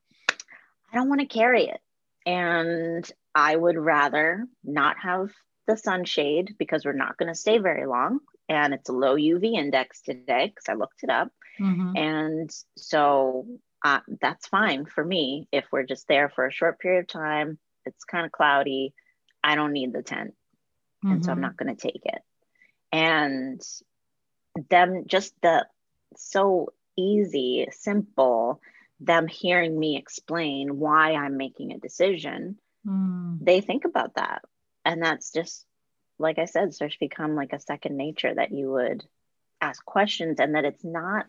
Speaker 2: I don't want to carry it. And I would rather not have the sunshade because we're not going to stay very long. And it's a low UV index today because I looked it up. Mm-hmm. And so uh, that's fine for me if we're just there for a short period of time. It's kind of cloudy. I don't need the tent. Mm-hmm. And so I'm mm-hmm. not going to take it. And them just the so easy, simple, them hearing me explain why I'm making a decision, mm. they think about that. And that's just, like I said, starts to become like a second nature that you would ask questions and that it's not,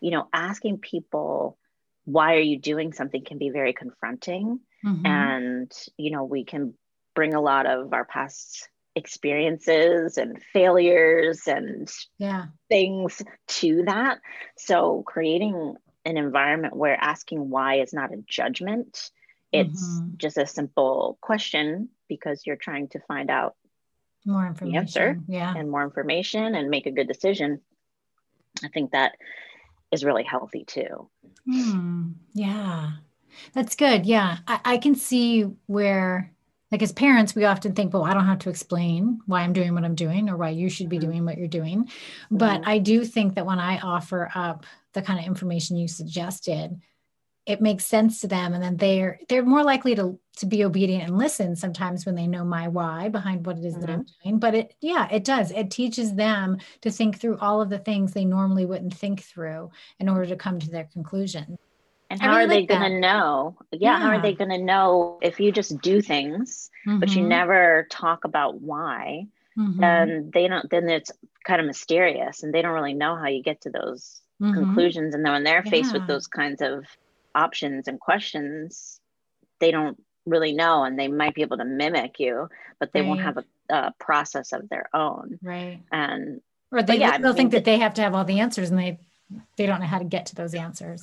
Speaker 2: you know, asking people, why are you doing something can be very confronting. Mm-hmm. And, you know, we can bring a lot of our past experiences and failures and yeah. things to that. So creating an environment where asking why is not a judgment. It's mm-hmm. just a simple question because you're trying to find out
Speaker 1: more information.
Speaker 2: Answer yeah. and more information and make a good decision. I think that is really healthy too.
Speaker 1: Hmm. Yeah. That's good. Yeah. I, I can see where like as parents we often think well i don't have to explain why i'm doing what i'm doing or why you should be mm-hmm. doing what you're doing but mm-hmm. i do think that when i offer up the kind of information you suggested it makes sense to them and then they're they're more likely to to be obedient and listen sometimes when they know my why behind what it is mm-hmm. that i'm mm-hmm. doing but it yeah it does it teaches them to think through all of the things they normally wouldn't think through in order to come to their conclusion
Speaker 2: and how really are they going to know? Yeah, yeah, how are they going to know if you just do things, mm-hmm. but you mm-hmm. never talk about why? Mm-hmm. Then they don't. Then it's kind of mysterious, and they don't really know how you get to those mm-hmm. conclusions. And then when they're faced yeah. with those kinds of options and questions, they don't really know, and they might be able to mimic you, but they right. won't have a, a, process of their own.
Speaker 1: Right.
Speaker 2: And
Speaker 1: or they yeah, they'll I mean, think that they have to have all the answers, and they they don't know how to get to those answers.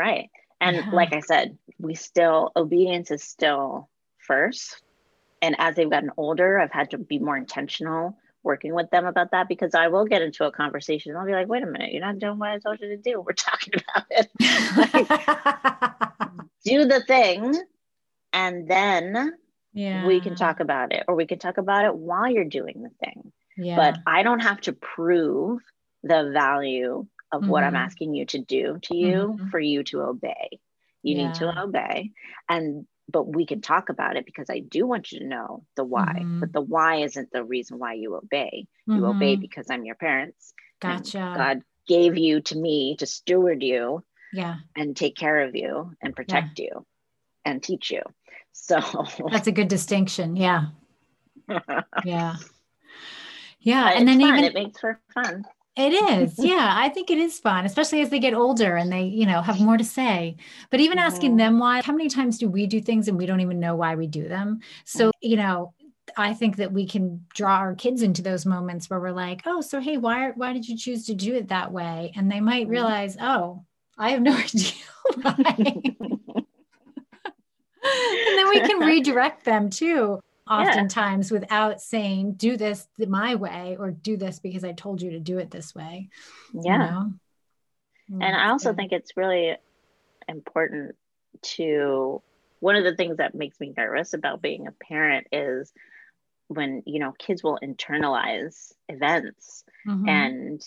Speaker 2: Right. And yeah. like I said, we still, obedience is still first. And as they've gotten older, I've had to be more intentional working with them about that because I will get into a conversation. I'll be like, wait a minute, you're not doing what I told you to do. We're talking about it. like, do the thing and then yeah. we can talk about it or we can talk about it while you're doing the thing. Yeah. But I don't have to prove the value of mm-hmm. what I'm mm-hmm. asking you to do to you mm-hmm. for you to obey. You yeah. need to obey. And but we can talk about it because I do want you to know the why. Mm-hmm. But the why isn't the reason why you obey. You mm-hmm. obey because I'm your parents.
Speaker 1: Gotcha.
Speaker 2: God gave you to me to steward you.
Speaker 1: Yeah.
Speaker 2: And take care of you and protect yeah. you and teach you. So
Speaker 1: that's a good distinction. Yeah. yeah. Yeah.
Speaker 2: But
Speaker 1: and then
Speaker 2: fun.
Speaker 1: even
Speaker 2: it makes for fun.
Speaker 1: It is. Yeah. I think it is fun, especially as they get older and they, you know, have more to say. But even mm-hmm. asking them why, how many times do we do things and we don't even know why we do them? So, mm-hmm. you know, I think that we can draw our kids into those moments where we're like, oh, so hey, why why did you choose to do it that way? And they might mm-hmm. realize, oh, I have no idea why. and then we can redirect them too oftentimes yeah. without saying do this my way or do this because i told you to do it this way
Speaker 2: yeah you know? and i also think it's really important to one of the things that makes me nervous about being a parent is when you know kids will internalize events mm-hmm. and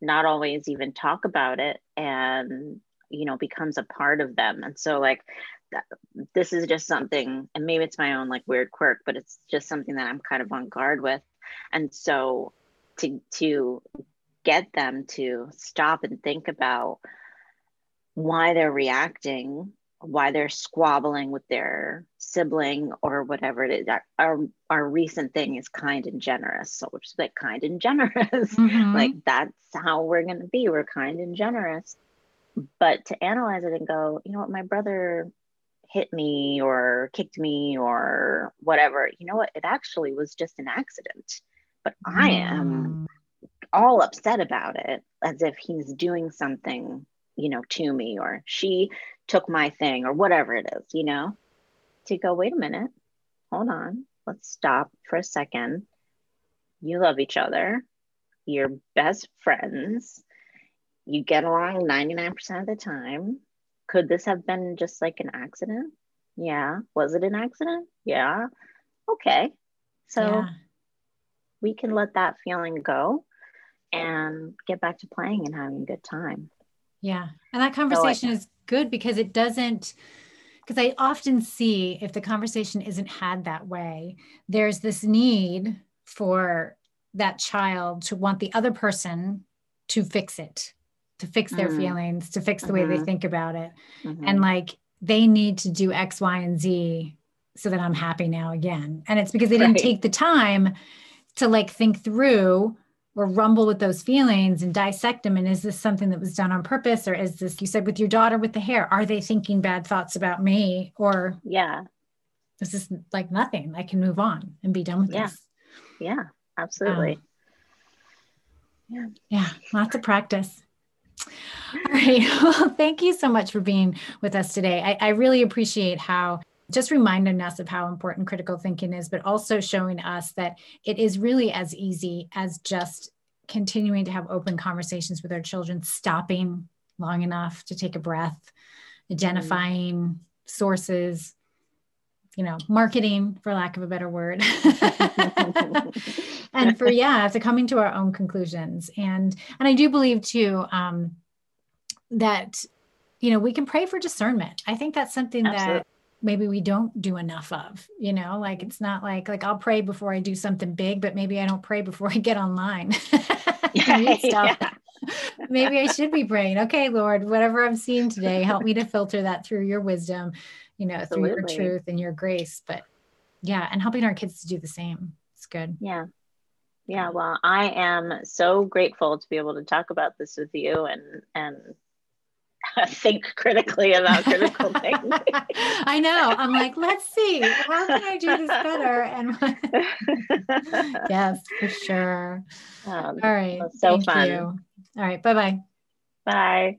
Speaker 2: not always even talk about it and you know becomes a part of them and so like this is just something and maybe it's my own like weird quirk but it's just something that i'm kind of on guard with. And so to to get them to stop and think about why they're reacting why they're squabbling with their sibling or whatever it is our our recent thing is kind and generous. So we're just like kind and generous. Mm-hmm. like that's how we're going to be. We're kind and generous. But to analyze it and go you know what? My brother hit me or kicked me or whatever, you know what? It actually was just an accident. But I am all upset about it as if he's doing something, you know, to me or she took my thing or whatever it is, you know, to go, wait a minute, hold on, let's stop for a second. You love each other, you're best friends, you get along 99% of the time could this have been just like an accident? Yeah. Was it an accident? Yeah. Okay. So yeah. we can let that feeling go and get back to playing and having a good time.
Speaker 1: Yeah. And that conversation so is good because it doesn't, because I often see if the conversation isn't had that way, there's this need for that child to want the other person to fix it to fix their mm-hmm. feelings, to fix the mm-hmm. way they mm-hmm. think about it. Mm-hmm. And like they need to do X, Y, and Z so that I'm happy now again. And it's because they didn't right. take the time to like think through or rumble with those feelings and dissect them. And is this something that was done on purpose? Or is this, you said with your daughter with the hair, are they thinking bad thoughts about me? Or
Speaker 2: yeah,
Speaker 1: this is like nothing. I can move on and be done with
Speaker 2: yeah.
Speaker 1: this.
Speaker 2: Yeah, absolutely. Um,
Speaker 1: yeah. Yeah. Lots of practice. All right. Well, thank you so much for being with us today. I, I really appreciate how just reminding us of how important critical thinking is, but also showing us that it is really as easy as just continuing to have open conversations with our children, stopping long enough to take a breath, identifying mm-hmm. sources, you know, marketing, for lack of a better word. and for yeah to coming to our own conclusions. And and i do believe too um that you know we can pray for discernment. I think that's something Absolutely. that maybe we don't do enough of you know? Like it's not like like i'll pray before i do something big but maybe i don't pray before i get online. Yeah. maybe i should be praying. Okay lord whatever i'm seeing today help me to filter that through your wisdom you know Absolutely. through your truth and your grace but yeah and helping our kids to do the same it's good
Speaker 2: yeah yeah, well, I am so grateful to be able to talk about this with you and and think critically about critical things.
Speaker 1: I know. I'm like, let's see, how can I do this better? And yes, for sure. Um, All right.
Speaker 2: So fun. You.
Speaker 1: All right. Bye-bye.
Speaker 2: Bye.